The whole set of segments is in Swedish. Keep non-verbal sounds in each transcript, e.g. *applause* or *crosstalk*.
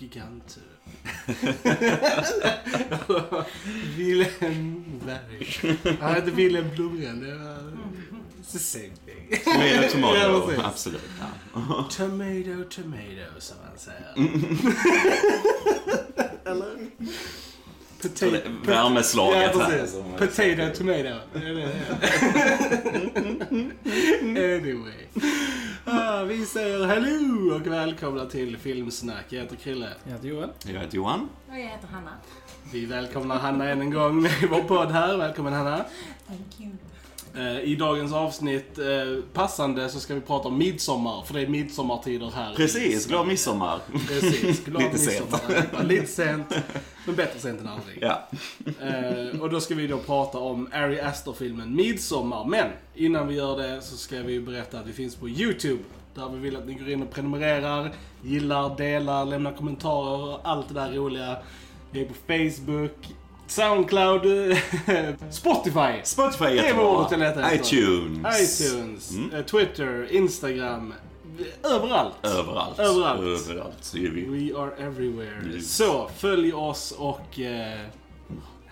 giganter. *laughs* *laughs* Wilhelm Berg. Han hette Wilhelm Blomgren. Det var... It's the same thing. Tomato, Ja, tomato. precis. Absolut. Ja. Tomato, tomato, som han säger. Eller? Potato, Värmeslaget ja, här. som- Potato, tomato. *laughs* Anyway. Säger hello och välkomna till Filmsnack. Jag heter Krille. Jag heter Joel. Jag heter Johan. Och jag heter Hanna. Vi välkomnar Hanna än en gång med i vår podd här. Välkommen Hanna. Thank you. Eh, I dagens avsnitt, eh, passande, så ska vi prata om midsommar. För det är midsommartider här. Precis, glad midsommar. Precis, glad Lite sent. midsommar. Ja, Lite sent, men bättre sent än aldrig. Ja. Eh, och då ska vi då prata om Ari Aster-filmen Midsommar. Men innan vi gör det så ska vi berätta att vi finns på YouTube. Där vi vill att ni går in och prenumererar, gillar, delar, lämnar kommentarer och allt det där roliga. Vi är på Facebook, Soundcloud, *laughs* Spotify. Spotify Det är jättebra. ordet jag letar efter. iTunes. iTunes, eh, Twitter, Instagram. Överallt. Överallt. Överallt. Överallt så är vi. We are everywhere. Yes. Så, följ oss och eh,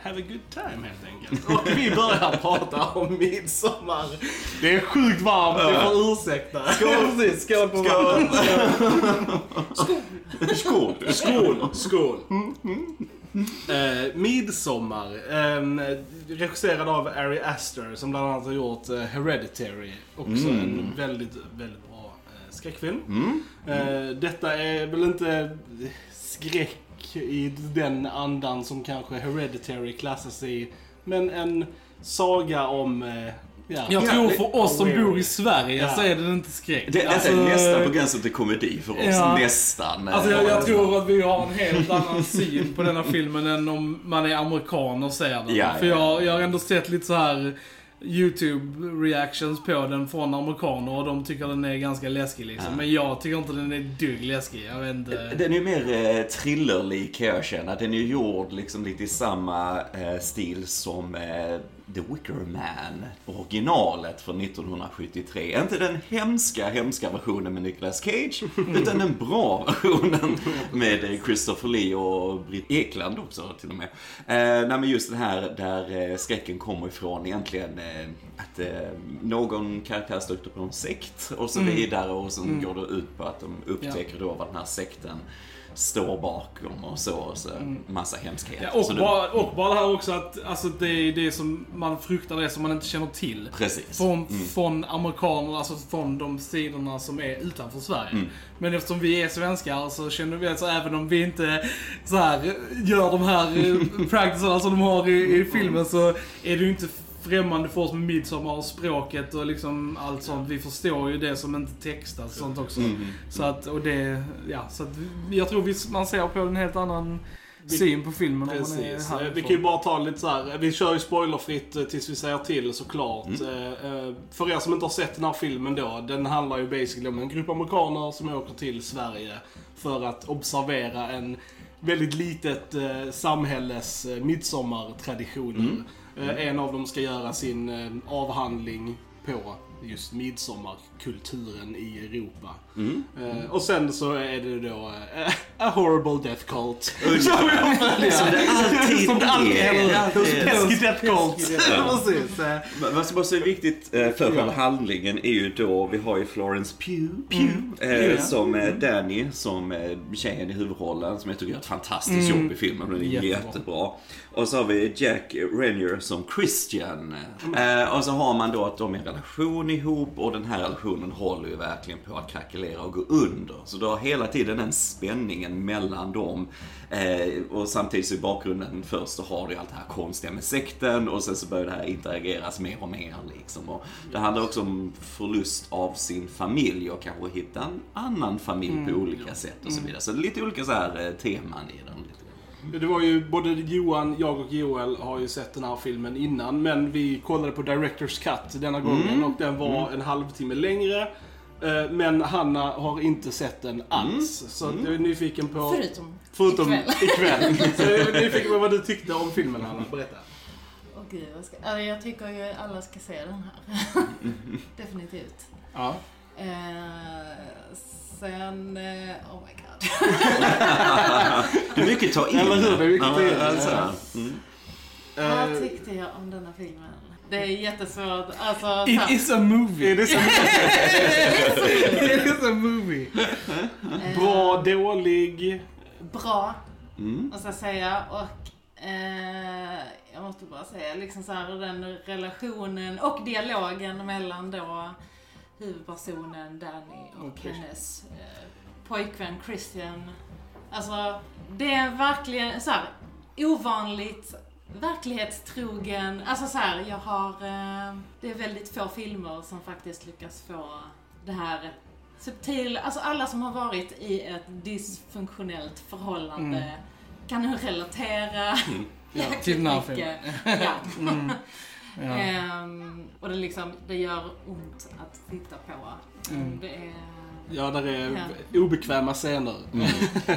have a good time helt enkelt. *laughs* Och vi börjar prata om midsommar. Det är sjukt varmt, ni får ursäkta. Skål! Precis, skål på Skål. varmt. Skål. Skål! Skål! Eh, Midsommar, eh, regisserad av Ari Aster som bland annat har gjort eh, Hereditary. Också en väldigt, väldigt bra eh, skräckfilm. Eh, detta är väl inte skräck i den andan som kanske Hereditary klassas i. Men en saga om... Eh, ja, Jag Ja, tror för oss som bor i Sverige Ja. så är det inte skräck. Det är Alltså, nästan på gränsen till komedi för oss. Ja. Nästan. Alltså jag, jag tror att vi har en helt annan syn på denna filmen än om man är amerikan och ser den. Ja, För ja, jag, jag har ändå sett lite så här YouTube-reactions på den från amerikaner och de tycker den är ganska läskig liksom. Ja. Men jag tycker inte den är dugg läskig. Jag vet inte. Den är ju mer eh, thrillerlik kan jag känna. Den är ju gjord liksom lite i samma eh, stil som eh, The Wicker Man, originalet från 1973. Inte den hemska, hemska versionen med Nicolas Cage, *laughs* utan den bra versionen med Christopher Lee och Britt Ekland också till och med. Eh, nej men just den här där eh, skräcken kommer ifrån egentligen eh, att eh, någon karaktär stöter på en sekt och så vidare och sen går det ut på att de upptäcker då vad den här sekten står bakom och så, och så massa hemskheter. Ja, och, det- bara, och bara det här också att alltså, det är det som man fruktar, det som man inte känner till. Precis. Från, från amerikanerna, alltså från de sidorna som är utanför Sverige. Mm. Men eftersom vi är svenskar så känner vi att så även om vi inte så här, gör de här eh, *laughs* practicerna som de har i, i filmen så är det ju inte främmande för oss med midsommar och språket och liksom allt sånt. Vi förstår ju det som inte textas och sånt också. Mm. Så att, och det, ja, så att jag tror vi, man ser på en helt annan syn på filmen om man är Precis. Eh. Vi kan ju bara ta lite så här. vi kör ju spoilerfritt eh, tills vi säger till såklart. Mm. Eh, eh, För er som inte har sett den här filmen då, den handlar ju basically om en grupp amerikaner som åker till Sverige för att observera en väldigt litet eh, samhälles eh, midsommartraditioner. Mm. en av dem ska göra sin eh, avhandling på just midsommarkulturen i Europa. Eh, och sen så är det då eh, A Horrible Death Cult. *laughs* Som det alltid Som det alltid är. Pesky Death Cult. *laughs* Precis. eh. Men Vad som också är viktigt eh, för själva handlingen är ju då, vi har ju Florence Pugh, Pugh eh, Ja. som eh, Danny, som eh, tjejen i huvudrollen, som jag tycker gör ett fantastiskt jobb i filmen. Den är Jättebra. jättebra. Och så har vi Jack Renier som Christian. Eh, och så har man då att de är en relation ihop och den här relationen håller ju verkligen på att krackelera och gå under. Så du har hela tiden den spänningen mellan dem. Eh, och samtidigt så i bakgrunden först så har du allt det här konstiga med sekten och sen så börjar det här interageras mer och mer liksom. Och det handlar också om förlust av sin familj och kanske hitta en annan familj på olika sätt och så vidare. Så det är lite olika så här eh, teman i den. Det var ju, både Johan, jag och Joel har ju sett den här filmen innan, men vi kollade på Directors Cut denna gången och den var en halvtimme längre. Eh, Men Hanna har inte sett den alls. Så jag är nyfiken på... Förutom, Förutom ikväll. ikväll. *laughs* Så jag är nyfiken på vad du tyckte om filmen Hanna. Berätta. Åh gud, vad ska... ja, jag tycker ju alla ska se den här. *laughs* Definitivt. Ja. Eh, sen, eh, oh my god. *laughs* Det är mycket ta in. Eller hur? Det är mycket ta in. Ja, alltså. Mm. Vad Eh, tyckte jag om denna filmen? Det är jättesvårt. Alltså, It så- is a movie. Är det så It is a movie. eh, bra, dålig? Bra, Mm. måste jag säga. Och eh, jag måste bara säga, liksom så här, den relationen och dialogen mellan då huvudpersonen Danny och Okej. hennes eh, pojkvän Christian. Alltså, det är verkligen så här ovanligt verklighetstrogen. Alltså så här, jag har... Eh, det är väldigt få filmer som faktiskt lyckas få det här subtila... Alltså alla som har varit i ett dysfunktionellt förhållande Mm. kan nu relatera *laughs* jäkligt Till den här mycket. Ja. *laughs* Mm. Ja. Ehm, och det, liksom, det gör ont att titta på. Mm. Det är... Ja, där är obekväma scener.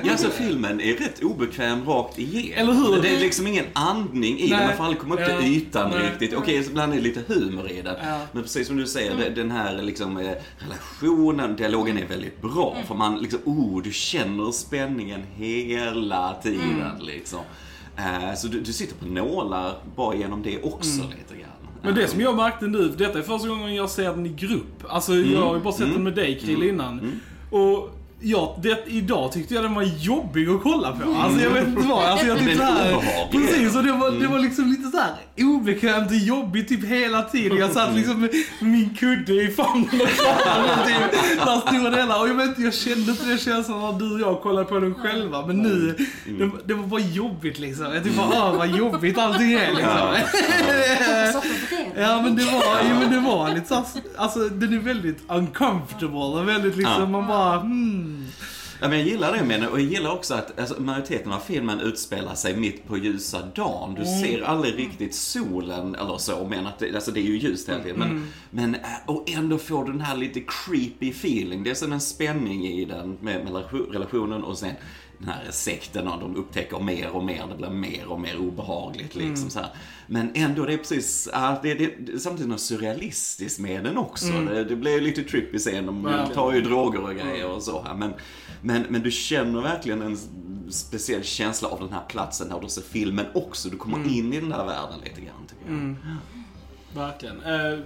Ja, så filmen är rätt obekväm rakt igenom. Eller hur? Det är liksom ingen andning i den, man får aldrig komma upp Ja. till ytan Nej. riktigt. Okej, så ibland är det lite humor i den. Ja. Men precis som du säger, det- den här liksom, eh, relationen, dialogen är väldigt bra. För man liksom, oh, du känner spänningen hela tiden liksom. Eh, Så du, du sitter på nålar bara genom det också lite grann. Men det som jag märkte nu, detta är första gången jag ser den i grupp. Alltså jag har ju bara sett den med dig Krill innan. Och ja, det, idag tyckte jag den var jobbig att kolla på. Alltså jag vet inte vad. Alltså jag tyckte här. Precis, och det var, det var liksom lite så här obekvämt och jobbigt typ hela tiden. Jag satt liksom med min kudde i famnen och kollade typ stora delar. Och jag vet inte, jag kände inte den känslan när du och jag kollade på den själva. Men nu, det, det var bara jobbigt liksom. Jag tyckte bara, ah vad jobbigt allting är liksom. Ja men det var, ja, men det var lite så, alltså den är väldigt uncomfortable och väldigt liksom, man bara hmm. Ja, men jag gillar det med och jag gillar också att alltså, majoriteten av filmen utspelar sig mitt på ljusa dagen. Du ser aldrig riktigt solen eller så, men att det, alltså, det är ju ljust hela tiden. Men, men, äh, och ändå får du den här lite creepy feeling. Det är som en spänning i den med, med relationen och sen den här sekten och de upptäcker mer och mer, det blir mer och mer obehagligt liksom så här. Men ändå, det är precis, ja, det, är samtidigt något surrealistiskt med den också. Det, det blir lite trippy scen, de Ja. tar ju droger och grejer och så här. Men, men, men du känner verkligen en speciell känsla av den här platsen när du ser filmen också. Du kommer in i den där världen lite grann tycker jag. Verkligen. Eh,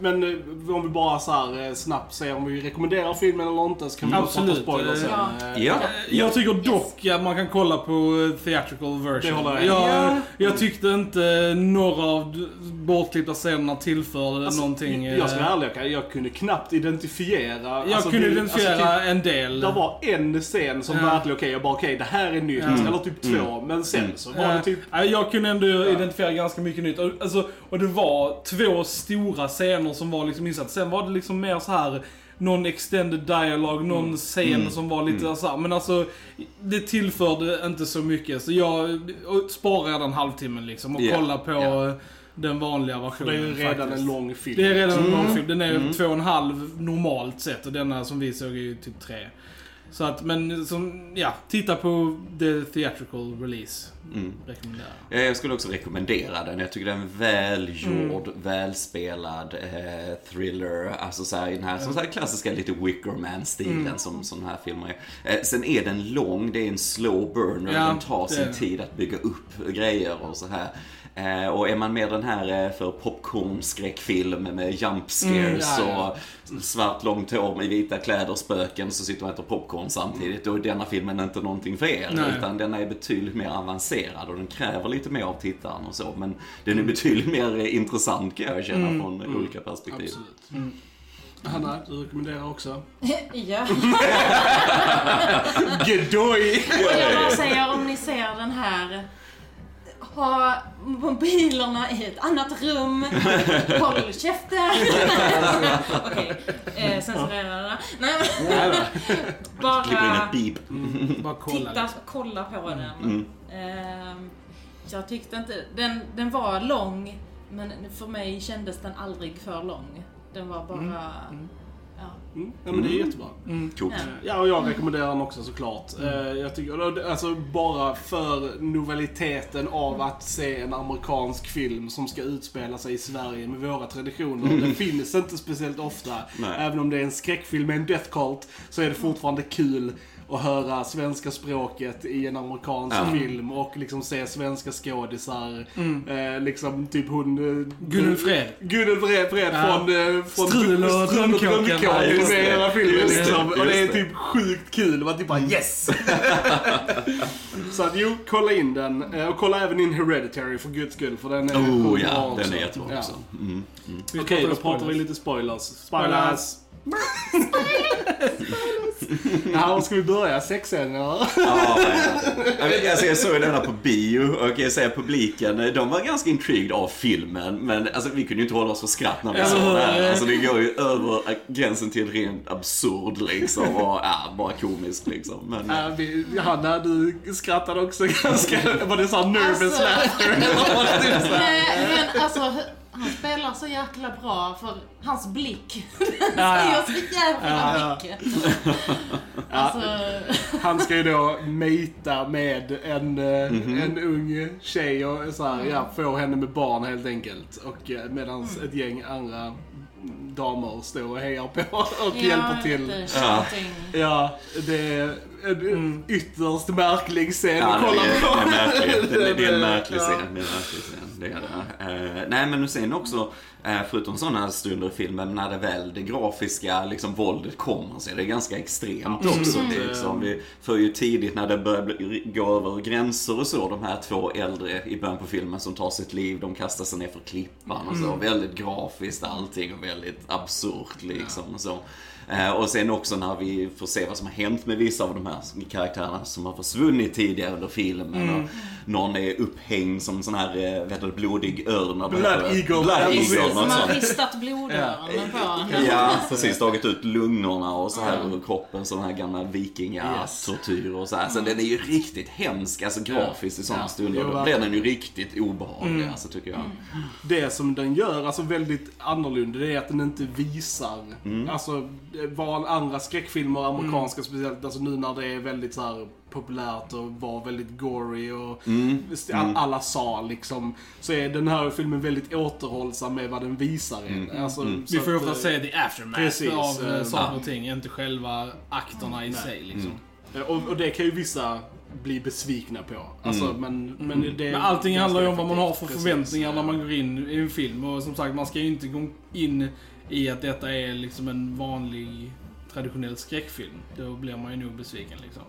Men eh, om vi bara så här eh, snabbt säger om vi rekommenderar filmen eller inte så kan vi Absolut. prata spoilers sen. Ja. Eh, Ja, Jag tycker dock att man kan kolla på eh, theatrical version. Det håller jag jag, Ja. jag tyckte inte några av bortklippta scenerna tillförde Alltså, någonting. Jag ska eh, vara ärlig, jag, jag kunde knappt identifiera. jag alltså, kunde det- identifiera Alltså, en del. typ, det var en scen som Ja. verkligen, okej, jag bara okej, det här är nytt. Ja. Eller typ två. Men sen så var det Eh, typ... nej, Jag kunde ändå identifiera ganska mycket nytt. Alltså, och det var två stora scener som var liksom insatt. Sen var det liksom mer så här någon extended dialog, någon scen som var lite så här. Men alltså, det tillförde inte så mycket. Så jag sparade en halvtimme liksom och Ja, kolla på ja. den vanliga Det versionen. är ju redan faktiskt. en lång film. Det är redan en lång film. Den är två och en halv normalt sett och denna som vi såg är ju typ tre. Så att, men som, ja, titta på the theatrical release. Mm. Jag skulle också rekommendera den. Jag tycker det är en välgjord, välspelad eh, thriller. Alltså så här, i den här, som så här klassiska lite Wickerman-stilen som sådana här filmer är. Eh, sen är den lång, det är en slow burner. Ja, den tar sin det. tid att bygga upp grejer och så här. Eh, och är man med den här eh, för popcorn-skräckfilm med jump scares Mm, ja, och svart långt hår med vita kläder, spöken, så sitter man och äter popcorn samtidigt. Då är denna filmen inte någonting för er. Nej. Utan den är betydligt mer avancerad och den kräver lite mer av tittaren och så. Men den är betydligt mer eh, intressant kan jag känna från olika perspektiv. Absolut. Hanna, du rekommenderar också? *laughs* Ja. *laughs* Gedoj! Och jag bara säger om ni ser den här ha mobilerna i ett annat rum. *laughs* Håll käften. *laughs* Okej, eh, censurera det. Nej, bara ett beep. Bara kolla titta, liksom. kolla på den. Mm. Ehm, jag tyckte inte, den, den var lång, men för mig kändes den aldrig för lång. Den var bara, ja. Mm, ja, men det är jättebra. Coolt. Ja. Och jag rekommenderar den också såklart. Eh, Jag tycker, alltså bara för novaliteten av att se en amerikansk film som ska utspela sig i Sverige med våra traditioner. *laughs* Det finns inte speciellt ofta. Nej. Även om det är en skräckfilm med en death cult så är det fortfarande kul och höra svenska språket i en amerikansk Ja. film och liksom se svenska skådisar. Eh, liksom typ hon... Eh, Gunnel Fred. Gunnel Fred, Fred Ja. från, eh, från Strul och Strul och Drömkåken. Ja, med hela filmen. Just Liksom. Och det är typ sjukt kul. Man typ bara yes! *laughs* Så att jo, kolla in den. Eh, Och kolla även in Hereditary för guds skull. För den är Oh ja, bra den också. är jättebra Ja. också. Mm. Okej, då pratar vi lite spoilers. Spoilers! Ja, ska vi börja? Sexscenen eller? Ja, vet, alltså, jag såg denna på bio och jag säger publiken, de var ganska intrigued av filmen. Men alltså, vi kunde ju inte hålla oss för skratt när vi såg det här. Alltså, det går ju över gränsen till rent absurd liksom. Och ja, bara komiskt liksom. Men, Ja, vi, Hanna, du skrattade också ganska... Var det såhär nervous Alltså- laughter? Eller var det så här? Nej, men alltså, han spelar så jäkla bra för hans blick, den *laughs* Ja, ja. säger så jävla Ja, ja. mycket. *laughs* Alltså, Han ska ju då mejta med en, eh, Mhm. en ung tjej och så här, ja, få henne med barn helt enkelt. Och eh, medan ett gäng andra damer står och hejar på och *laughs* hjälper till. Det Ja. ja. Ja, det är en ytterst märklig scen Ja, att kolla på. det är en märklig Ja. scen. Det är en märklig scen. Det är det. Eh, nej, men sen också, eh, förutom sådana stunder i filmen, när det väl det grafiska liksom, våldet kommer så är det ganska extremt också. Mm. Liksom. Vi får ju tidigt när det börjar bli, gå över gränser och så, de här två äldre i början på filmen som tar sitt liv, de kastar sig ner för klippan och så. Mm. Väldigt grafiskt allting och väldigt absurt liksom. Och så. Eh, och sen också när vi får se vad som har hänt med vissa av de här karaktärerna som har försvunnit tidigare under filmen. Mm. Och någon är upphängd som sån här, eh, vet du, blodig örn. Blood? Eagle. Blood Eagle, Som har ristat blodöronen på. Ja, precis. Tagit ut lungorna och så här ur kroppen, sån här gamla vikingatortyr och så här. Så den är ju riktigt hemsk, alltså grafiskt i sådana Ja. stunder. Då blir den ju riktigt obehaglig, alltså tycker jag. Det som den gör, alltså väldigt annorlunda, det är att den inte visar, Mm. alltså vad andra skräckfilmer, amerikanska speciellt, alltså nu när det är väldigt så här populärt och var väldigt gory och Mm. all, alla sa liksom, så är den här filmen väldigt återhållsam med vad den visar. Mm. Alltså, Vi så får ju ofta eh, se the aftermath precis, av eh, eh, saker och ting, inte själva akterna i sig liksom. eh, Och, och det kan ju vissa bli besvikna på. Alltså, Mm. men, men, det Men allting handlar ju om vad man har för förväntningar Precis. när man går in i en film. Och som sagt, man ska ju inte gå in i att detta är liksom en vanlig traditionell skräckfilm. Då blir man ju nog besviken liksom.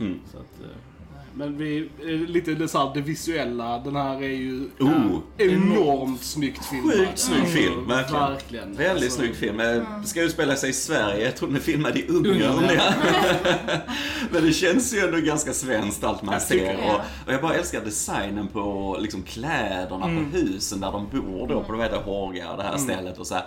Mm. Så att, eh, Men vi, eh, lite det, så här, det visuella, den här är ju Oh. enormt snyggt filmad. Sjukt snygg film, verkligen. Verkligen. Väldigt Alltså, snygg film. Eh, Ska utspela sig i Sverige. Jag tror den är filmad i Ungern. Ja. *laughs* Men det känns ju ändå ganska svenskt allt man ser. Och, och jag bara älskar designen på liksom, kläderna på husen där de bor då, på vad heter Håga, det här stället och så här.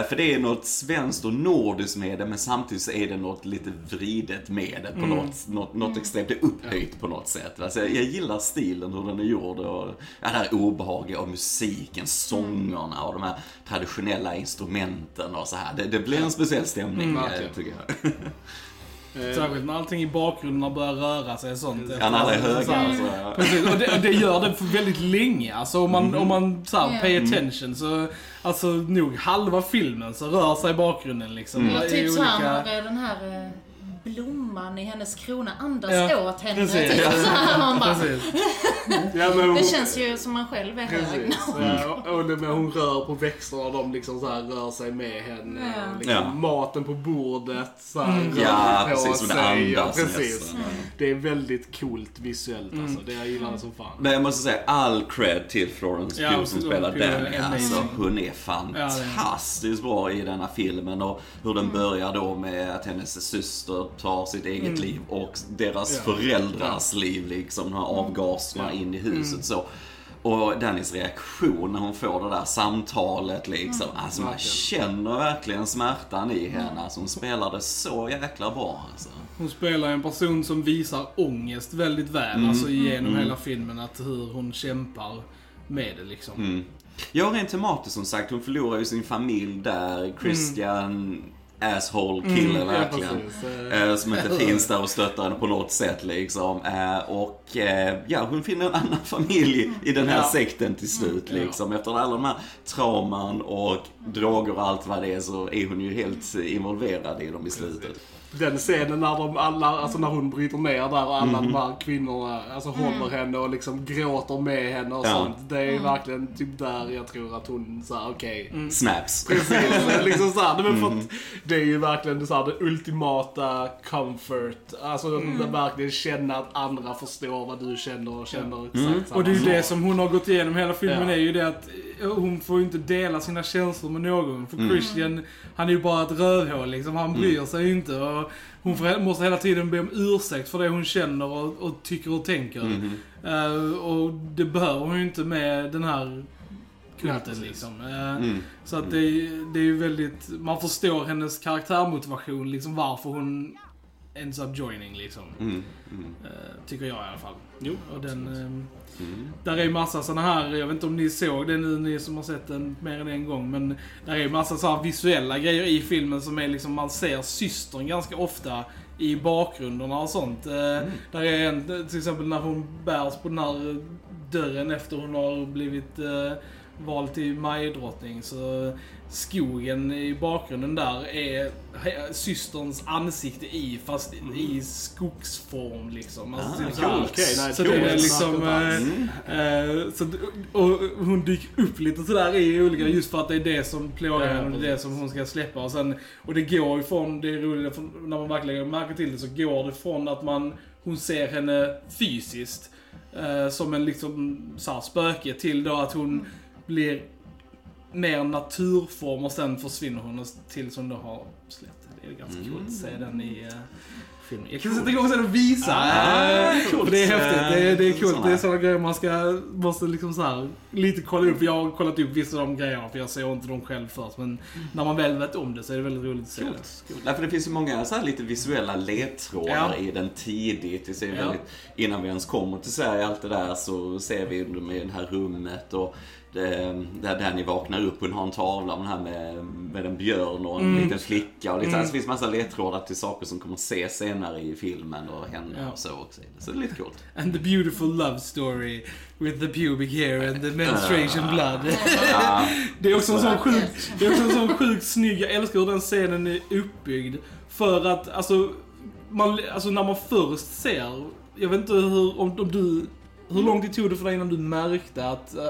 Eh, för det är något svenskt och nordiskt med det, men samtidigt så är det något lite vridet med det på något, något, något extremt, det är upphöjt på något sätt. Alltså, jag, jag gillar stilen, hur den är gjord och ja, det här obehagliga och musiken, sångerna och de här traditionella instrumenten och så här. Det, det blir en speciell stämning, eh, verkligen. tycker jag. *laughs* eh, Särskilt när allting i bakgrunden börjar röra sig och sånt. Ja, när alla är höga. Alltså. Precis, och det, och det gör det för väldigt länge. Alltså om man, om man så här, pay attention så, alltså nog halva filmen så rör sig bakgrunden liksom. Det är typ så här olika- när den här eh, blomman i hennes krona andas Ja, åt henne. precis. Typ så här, man bara, Precis. *laughs* ja, men hon, det känns ju som man själv är hög. *laughs* Ja, och, och det hon rör på växterna och de liksom så här rör sig med henne. Ja. Och liksom Ja. Maten på bordet så här rör Ja, på precis, och det sig. andas ja, precis. nästan. Det är väldigt coolt visuellt alltså. Det jag gillar det som fan. Men jag måste säga all cred till Florence Ja, Pugh som spelar Danny. Alltså, hon är Ja, fantastiskt bra i denna filmen och hur den börjar då med att hennes syster tar sitt eget liv och deras Ja. föräldrars liv liksom, de här avgaserna in i huset så. Och Dannys reaktion när hon får det där samtalet liksom. Alltså man känner verkligen smärtan i henne. Alltså hon spelar det så jäkla bra alltså. Hon spelar en person som visar ångest väldigt väl, alltså genom hela filmen, att hur hon kämpar med det liksom. Mm. Ja, rent tematiskt som sagt. Hon förlorar ju sin familj där. Christian asshole kille Ja, verkligen. precis. Eh, som inte *laughs* finns där och stöttar henne på något sätt liksom. Eh, och eh, ja, hon finner en annan *laughs* familj i den här Ja. sekten till slut Mm. liksom. Efter alla de här trauman och droger och allt vad det är så är hon ju helt involverad i dem i slutet. Den scenen när de alla, alltså när hon bryter ner där och alla de här kvinnorna alltså håller henne och liksom gråter med henne och Ja. sånt. Det är verkligen typ där jag tror att hon såhär, okej. Snaps. *laughs* Precis, liksom så här, men för att det är ju verkligen så här, det ultimata comfort. Alltså att verkligen känna att andra förstår vad du känner och känner exakt samma Och det är ju det som hon har gått igenom hela filmen Ja. är ju det att eh, hon får ju inte dela sina känslor med någon. För Mm. Christian, han är ju bara ett rövhål liksom. Han bryr sig ju inte. Och hon får, måste hela tiden be om ursäkt för det hon känner och, och tycker och tänker. Mhm. Eh, och det behöver hon ju inte med den här kulten liksom. Eh, Mm. Så att det, är- det är ju väldigt, man förstår hennes karaktärmotivation liksom varför hon ends up joining liksom. Mm. Mm. Eh, tycker jag i alla fall. Jo, Och den, Mm. där är massa såna här, jag vet inte om ni såg det nu, ni som har sett den mer än en gång, men där är massa så här visuella grejer i filmen som är liksom, man ser systern ganska ofta i bakgrunderna och sånt. Eh, Där är en, till exempel när hon bärs på den här dörren efter hon har blivit eh, vald till majdrottning så skogen i bakgrunden där är systerns ansikte i, fast i skogsform liksom. Alltså, Ah, typ så. Cool, okej, nej, Så cool. det är liksom... Eh, eh, så, och hon dyker upp lite sådär i olika, just för att det är det som plågar Ja, henne och det är det precis. som hon ska släppa. Och, sen, och det går ju från, det är roligt, när man verkligen märker till det så går det från att man, hon ser henne fysiskt eh, som en liksom så här, spöke till då att hon blir mer naturform och sen försvinner hon och tills hon då har släppt. Det är ganska coolt att se den i uh, filmen. Jag kan sätta igång sen och visa. Ah, eh, coolt. för det är häftigt. Det är, det är coolt. Såna. Det är sådana grejer man ska, måste liksom så här, lite kolla upp. Jag har kollat upp vissa av de grejerna för jag ser inte dem själv först. Men när man väl vet om det så är det väldigt roligt att se det. Nej, för det finns ju många så här lite visuella ledtrådar Ja. i den tidigt. Det ser Ja. väldigt, innan vi ens kommer till Sverige, allt det där, så ser vi dem i det här rummet och där Danny vaknar upp hon har en tavla om det här med, med en björn och en Mm. liten flicka. Och lite, Mm. alltså, det finns massa ledtrådar till saker som kommer att se senare i filmen och hända Ja. och så också. Så det är lite coolt. And the beautiful love story with the pubic hair and the menstruation blood. *laughs* Det är också en sån sjuk, det är också en sån sjukt snygg, jag älskar hur den scenen är uppbyggd. För att, alltså, man, alltså när man först ser, jag vet inte hur, om, om du, hur lång tid tog det för dig innan du märkte att, äh,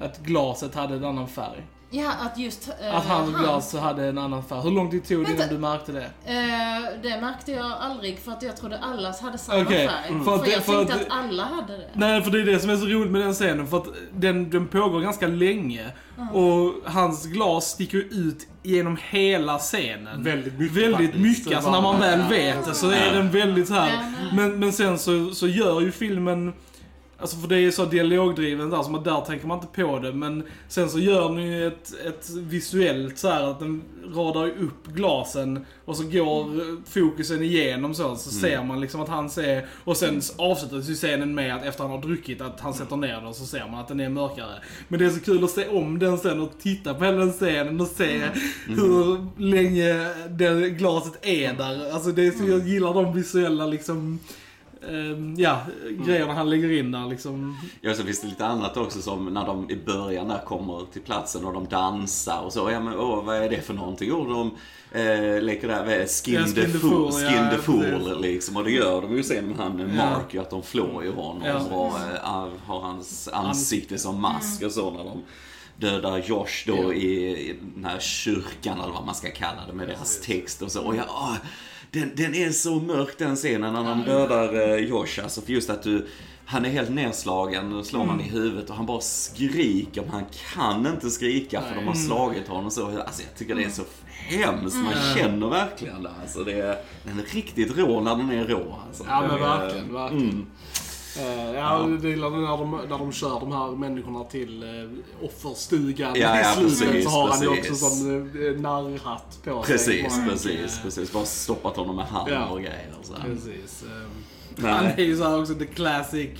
att glaset hade en annan färg? Ja, att just uh, Att hans glas hade en annan färg. Hur lång tid tog det innan du märkte det? Eh, det märkte jag aldrig för att jag trodde allas hade samma Okej, färg. mm. För, För att det- jag för tänkte att att, alla hade det. Nej, för det är det som är så roligt med den scenen. För att den, den pågår ganska länge. Och hans glas sticker ut genom hela scenen. Väldigt mycket Väldigt faktiskt. mycket. Alltså när man väl vet det så är den väldigt så här. Men, men sen så, så gör ju filmen Alltså för det är ju så dialogdriven där, så man, där tänker man inte på det. Men sen så gör den ju ett, ett visuellt så här att den radar upp glasen och så går fokusen igenom så. Så ser man liksom att han ser, och sen avslutas ju scenen med att efter han har druckit att han sätter ner den och så ser man att den är mörkare. Men det är så kul att se om den sen och titta på hela den scenen och se hur länge det glaset är där. Alltså det är så, jag gillar de visuella liksom ja, grejerna han lägger in där liksom. Ja, så finns det lite annat också som när de i början där kommer till platsen och de dansar och så. Ja, men åh, vad är det för någonting? Jo, de eh, leker där med skin, Ja, skin the fool, skin ja, the fool precis. liksom. Och det gör de ju sen med han Ja. Mark, ju, att de flår ju honom Ja. och eh, har hans ansikte som mask och så när de dödar Josh då Ja. i, i den här kyrkan eller vad man ska kalla det med deras text och så. Och jag, åh, den, den är så mörk den scenen när de dödar eh, Josh. Alltså för just att du, han är helt nedslagen och slår man i huvudet och han bara skriker. Men han kan inte skrika för de har slagit honom så. Alltså jag tycker det är så hemskt. Man känner verkligen det. Alltså det är, den är riktigt rå när den är rå. Alltså. Ja men verkligen, verkligen. Mm. Eh, ja, det gillar det när de, när de kör de här människorna till uh, offerstugan Ja, ja, i slutet. precis, så har han ju också precis. sån uh, narrhatt på sig. Precis, Bara- precis, precis. Bara stoppat honom med hand Ja. och grejer. Så. Precis. Han är ju såhär också the classic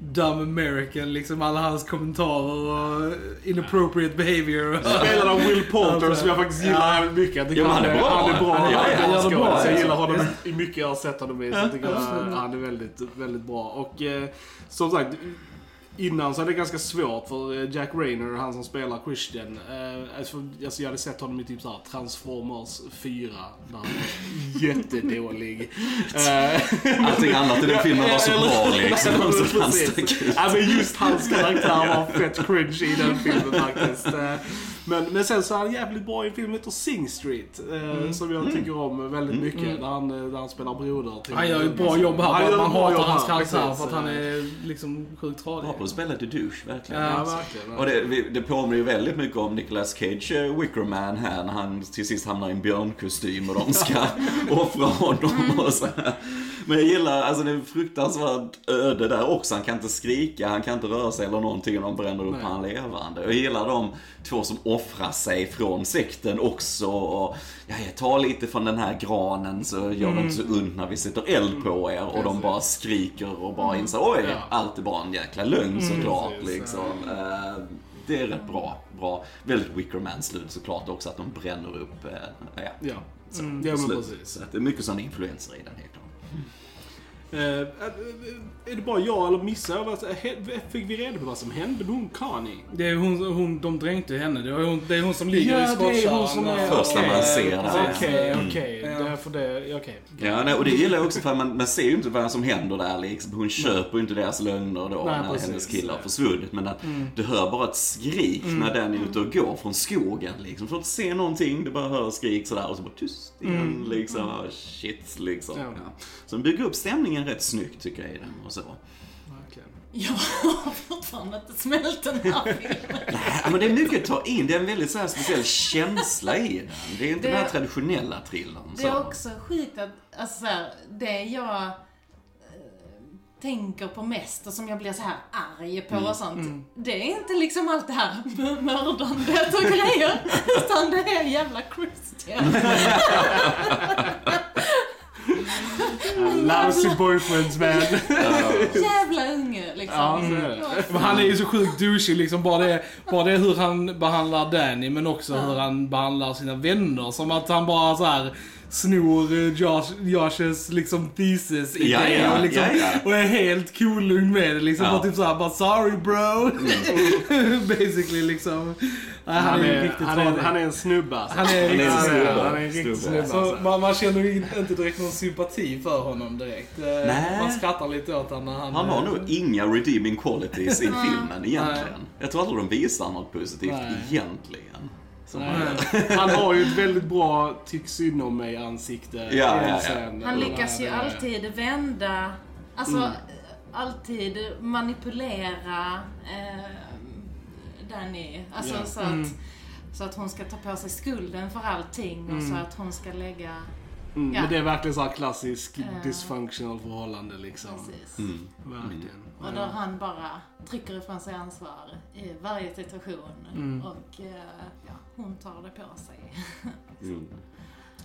dumb American, liksom alla hans kommentarer och inappropriate behavior. Spelad av Will Poulter Alltså, som jag faktiskt gillar ja. jävligt mycket. Ja, han, han är är, bra. han är bra. Han är- han gör det bra, Så jag ja. gillar honom i mycket jag har sett honom i. Så jag tycker att han är väldigt, väldigt bra. Och eh, som sagt, innan så är det ganska svårt för eh, Jack Rayner, han som spelar Christian. Eh, alltså, alltså jag hade sett honom i typ såhär Transformers 4. Där han var *laughs* jättedålig. Eh, Allting annat i den *laughs* filmen var så bra liksom. *laughs* Så. Ja, men just hans karaktär var fett cringe i den filmen faktiskt. Men, men sen så är han jävligt bra i en film som heter Sing Street. eh, Som jag tycker om väldigt mycket. Där, han, eh, där han spelar broder till... Han gör ju ett bra jobb här, Han man bra hatar hans karaktär för att han är liksom sjukt Bra tradig. på att spela the douche, verkligen. Ja. Ja, verkligen. Och det, det påminner ju väldigt mycket om Nicolas Cage, eh, Wickerman här, när han till sist hamnar i en björnkostym och de ska *laughs* offra honom och så här. Men jag gillar, alltså det är fruktansvärt öde där också. Han kan inte skrika, han kan inte röra sig eller någonting och de bränner upp Nej. han levande. Jag gillar de två som offrar sig från sekten också. Och, ja, jag tar lite från den här granen så gör det inte så ont när vi sätter eld på er. Och de bara skriker och bara inser, oj, Ja. allt är bara en jäkla lögn såklart. precis. liksom. Eh, det är rätt bra. bra. Väldigt Wickerman-slut såklart också, att de bränner upp eh, ja, Ja, så, ja till men slut. precis. Så det är mycket sådana influenser i den helt Hmm. Är det bara jag eller missar jag? Fick vi reda på vad som hände med hon Connie? Det är hon, hon, de dränkte henne. Det är hon, det är hon som ligger Ja, i skottkärran. hon som är- Först när man ser det. Okej, Mm. okej. Ja. Därför det, okej. Ja, nej, och det gillar jag också för man, man ser ju inte vad som händer där liksom. Hon köper ju inte deras lögner då Nej, när precis. hennes kille har försvunnit. Men att du hör bara ett skrik när den är ute och går från skogen liksom. Du får inte se någonting, du bara hör skrik sådär och så bara tyst igen liksom. Oh, shit liksom. Ja. Ja. Så den bygger upp stämningen rätt snyggt tycker jag i den och så. Verkligen. Jag har fortfarande inte smält den här filmen. Ja, men det är mycket att ta in. Det är en väldigt så här speciell känsla i den. Det är inte Det- den här traditionella thrillern. Det så. är också sjukt att, alltså så här, det jag eh, tänker på mest och som jag blir så här arg på och sånt. Det är inte liksom allt det här mördandet och grejer. *laughs* Utan det är jävla Christian. *laughs* Lousy boyfriends man. Jävla unge liksom. Ja, det. Men han är ju så sjukt douchig liksom. Bara det, bara det hur han behandlar Danny men också hur han behandlar sina vänner. Som att han bara så här snor eh, Josh, Joshes liksom thesis Ja, ja, och, liksom, ja, ja. och är helt cool med det liksom. Ja. Bara typ såhär, bara sorry bro. *laughs* Basically liksom. Han, Han är, är, riktigt han, är, han är en snubbe alltså. Han är en Han är en riktig snubbe. snubbe. Han är en riktig Snubbe. snubbe. Så alltså. man, man känner ju inte direkt någon sympati för honom direkt. Eh, Nej. Man skrattar lite åt honom när han... Han har eh, nog inga redeeming qualities i *laughs* filmen egentligen. Nej. Jag tror aldrig de visar något positivt Nej. egentligen. *laughs* Han har ju ett väldigt bra tyck synd om mig-ansikte. Ja, ja, ja. Sen, Han lyckas ju alltid vända, alltså alltid manipulera eh, Danny. Alltså Ja. så, att, så att hon ska ta på sig skulden för allting och så att hon ska lägga... Mm, Ja. Men det är verkligen så här klassisk Eh. dysfunctional förhållande liksom. Precis. Mm. Verkligen. Och där han bara trycker ifrån sig ansvar i varje situation. Och eh, ja, hon tar det på sig. *laughs*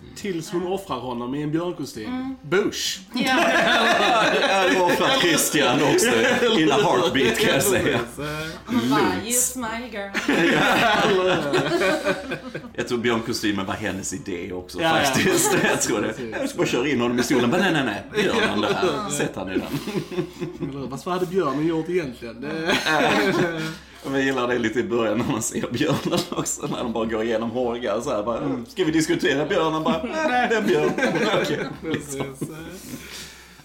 Mm. Tills hon offrar honom i en björnkostym. Bush! Ja, *laughs* Jag offrar Christian också in a heartbeat kan jag säga. hon bara, you smile girl. *laughs* Jag tror björnkostymen var hennes idé också Ja, ja. faktiskt. *laughs* Jag tror det. Jag ska bara köra in honom i stolen. Men nej, nej, nej. Björnen där. Sätt han i den. Eller vad hade björnen gjort egentligen? Men jag gillar det lite i början när man ser björnen också. När de bara går igenom Hårga så här bara, mm, Ska vi diskutera björnen? Bara, nej, det är en björn. *laughs* Okej. liksom.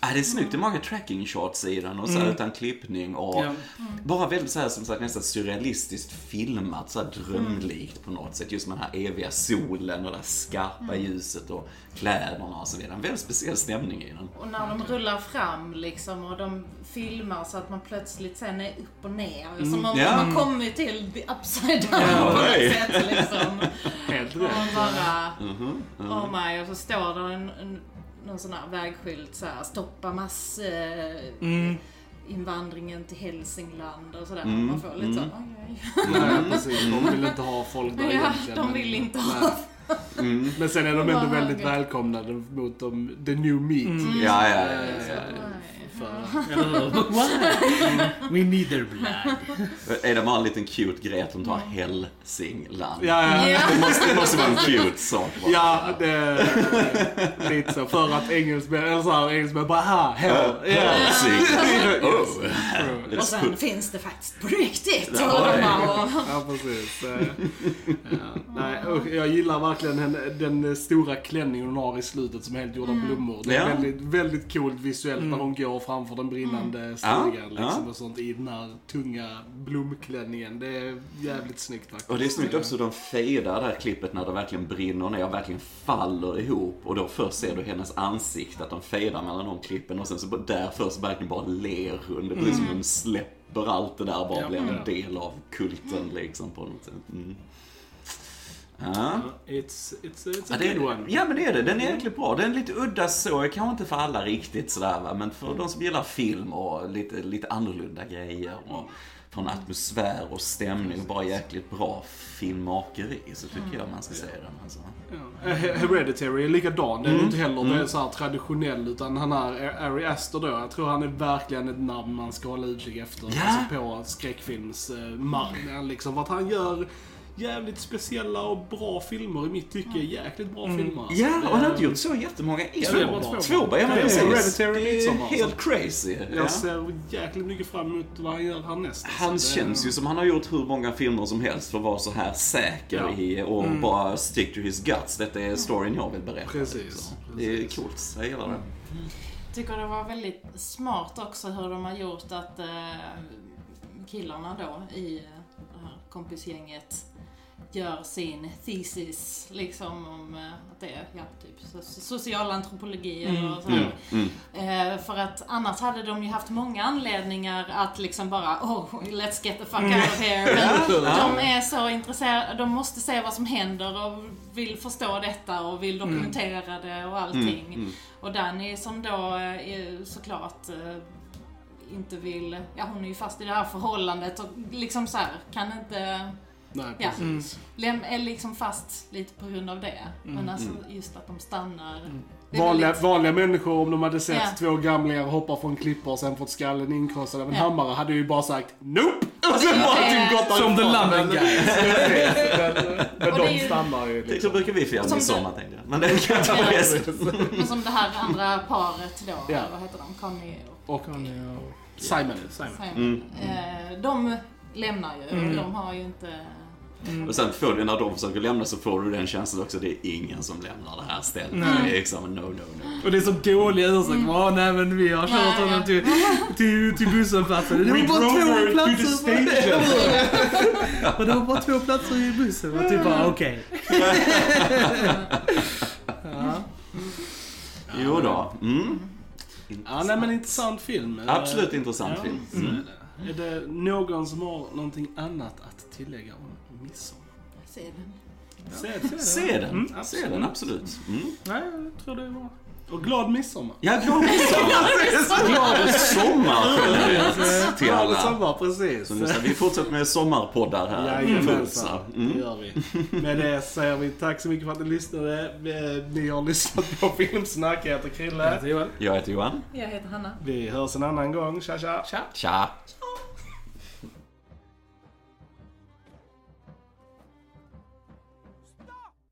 Ja, det är snyggt. Det är många tracking shots i den och så här, utan klippning och Ja. bara väldigt så här, som sagt nästan surrealistiskt filmat, så här drömlikt på något sätt. Just med den här eviga solen och det här skarpa ljuset och kläderna och så vidare. En väldigt speciell stämning i den. Och när de rullar fram liksom och de filmar så att man plötsligt sen är upp och ner. Som om Ja. man kommer till the upside down Ja, på något sätt liksom. *laughs* Helt Och rätt. man bara, Mhm, mhm. oh my, och så står det en, en, någon sån här vägskylt så här, stoppa mass... Eh, Mm. invandringen till Hälsingland och sådär. Mm, Man får lite mm. så, oj, oj. Nej, precis. De vill inte ha folk där *laughs* Ja, de men- vill inte Nej. ha. Mm. Men sen är de ändå väldigt höger. välkomnande mot de, the new meat. liksom. Ja, ja, ja, ja, Eh, ja. För Eller hur? *laughs* Why? We need their blood. Är det bara en liten cute grej att de tar Hälsingland? Ja, ja. Ja. Det måste, det måste vara en cute sak bara. Ja, det lite så. För att engelsmän, eller så här, engelsmän bara ha, hell, yeah. Hälsingland. Oh. Och sen finns det faktiskt på riktigt. Ja, och de ja. precis. Eh, Ja, nej, och jag gillar verkligen den, den stora klänningen hon har i slutet som är helt gjord av blommor. Det är Ja. väldigt, väldigt coolt visuellt när hon går framför den brinnande stugan liksom, ja. och sånt i den här tunga blomklänningen. Det är jävligt snyggt faktiskt. Och det är snyggt också, de fejdar det här klippet när det verkligen brinner ner och verkligen faller ihop. Och då först ser du hennes ansikte, att de fejdar mellan de klippen och sen så bara- där först verkligen bara ler hon. Det blir som hon släpper allt det där, bara Ja. blir en del av kulten liksom på något sätt. Mm. Ja. It's, it's, it's Ja, a det good one. ja men det är det, den är jäkligt bra. Den är lite udda så, kanske inte för alla riktigt sådär va. Men för de som gillar film och lite, lite annorlunda grejer och från atmosfär och stämning och bara jäkligt bra filmmakeri så tycker jag man ska se den alltså. Ja. He- Hereditary är likadan. Den är Mm. inte heller är så här traditionell utan han är Ari Aster då. Jag tror han är verkligen ett namn man ska hålla utkik efter. Ja. Alltså på skräckfilmsmarknaden liksom. Att han gör jävligt speciella och bra filmer i mitt tycke. Jäkligt bra filmer. alltså. Ja, Det och han har inte gjort så jättemånga två. Två bara, ja men precis. Det är helt alltså. crazy. Ja. Jag ser jäkligt mycket fram emot vad han gör härnäst. alltså. Han Det- känns ju som han har gjort hur många filmer som helst för att vara så här säker Ja. Mm. i och bara stick to his guts. Detta är storyn jag vill berätta. Precis. Det är coolt, jag gillar det. tycker det var väldigt smart också hur de har gjort att eh, killarna då i det här kompisgänget gör sin thesis liksom om eh, att det är ja, typ so- socialantropologi eller så. här. Mm. Eh, för att annars hade de ju haft många anledningar att liksom bara oh, let's get the fuck out of here. Men *laughs* de är så intresserade, de måste se vad som händer och vill förstå detta och vill dokumentera det och allting. Mm. Och Danny som då eh, är såklart inte vill, ja hon är ju fast i det här förhållandet och liksom så här, kan inte, Nej, Ja. precis. läm- är liksom fast lite på grund av det. Men alltså just att de stannar. Är Vanliga, väldigt- vanliga människor, om de hade sett Ja. två gamlingar hoppa från klippor och sen fått skallen inkrossad av en Ja. hammare hade ju bara sagt NOPE! Och sen bara typ gått Som the. London guy. *laughs* Men, Och de ju- stannar ju Det så liksom. brukar vi fira Som midsommar tänkte jag. Men det kan jag ta Ja. resten. Men som det här andra paret då, Ja. vad heter de? Conny och Och Simon. Simon. Simon. Eh, de lämnar ju och de har ju inte... Och sen får du, när de försöker lämna så får du den känslan också, det är ingen som lämnar det här stället. Nej. Det är liksom no, no, no. Och det är så dåliga ursäkter. Mm. nej men vi har kört Ja, ja. honom till, till, till busshållplatsen. Det var bara två platser. Och det var bara två platser i bussen. Och typ bara okej. *laughs* Ja. Jo då. Mm. Ja, nej men intressant film. Absolut intressant Ja, film. Mm. är det. Är det någon som har någonting annat att tillägga om midsommar? Se den. Se, se, Se den, Mm, se den absolut. Mm. Nej, jag tror det är bra. Och glad midsommar. Ja, glad midsommar! *laughs* Glad sommar generellt till Glad alla. sommar, precis. Så nu ska vi fortsätta med sommarpoddar här. Jajamensan, Så, det Mm. gör vi. Med det säger vi tack så mycket för att ni lyssnade. Vi- Ni har lyssnat på Filmsnack. Jag heter Krille. Johan. Jag heter Johan. Jag heter Hanna. Vi hörs en annan gång. Tja, tja. Tja. Tja!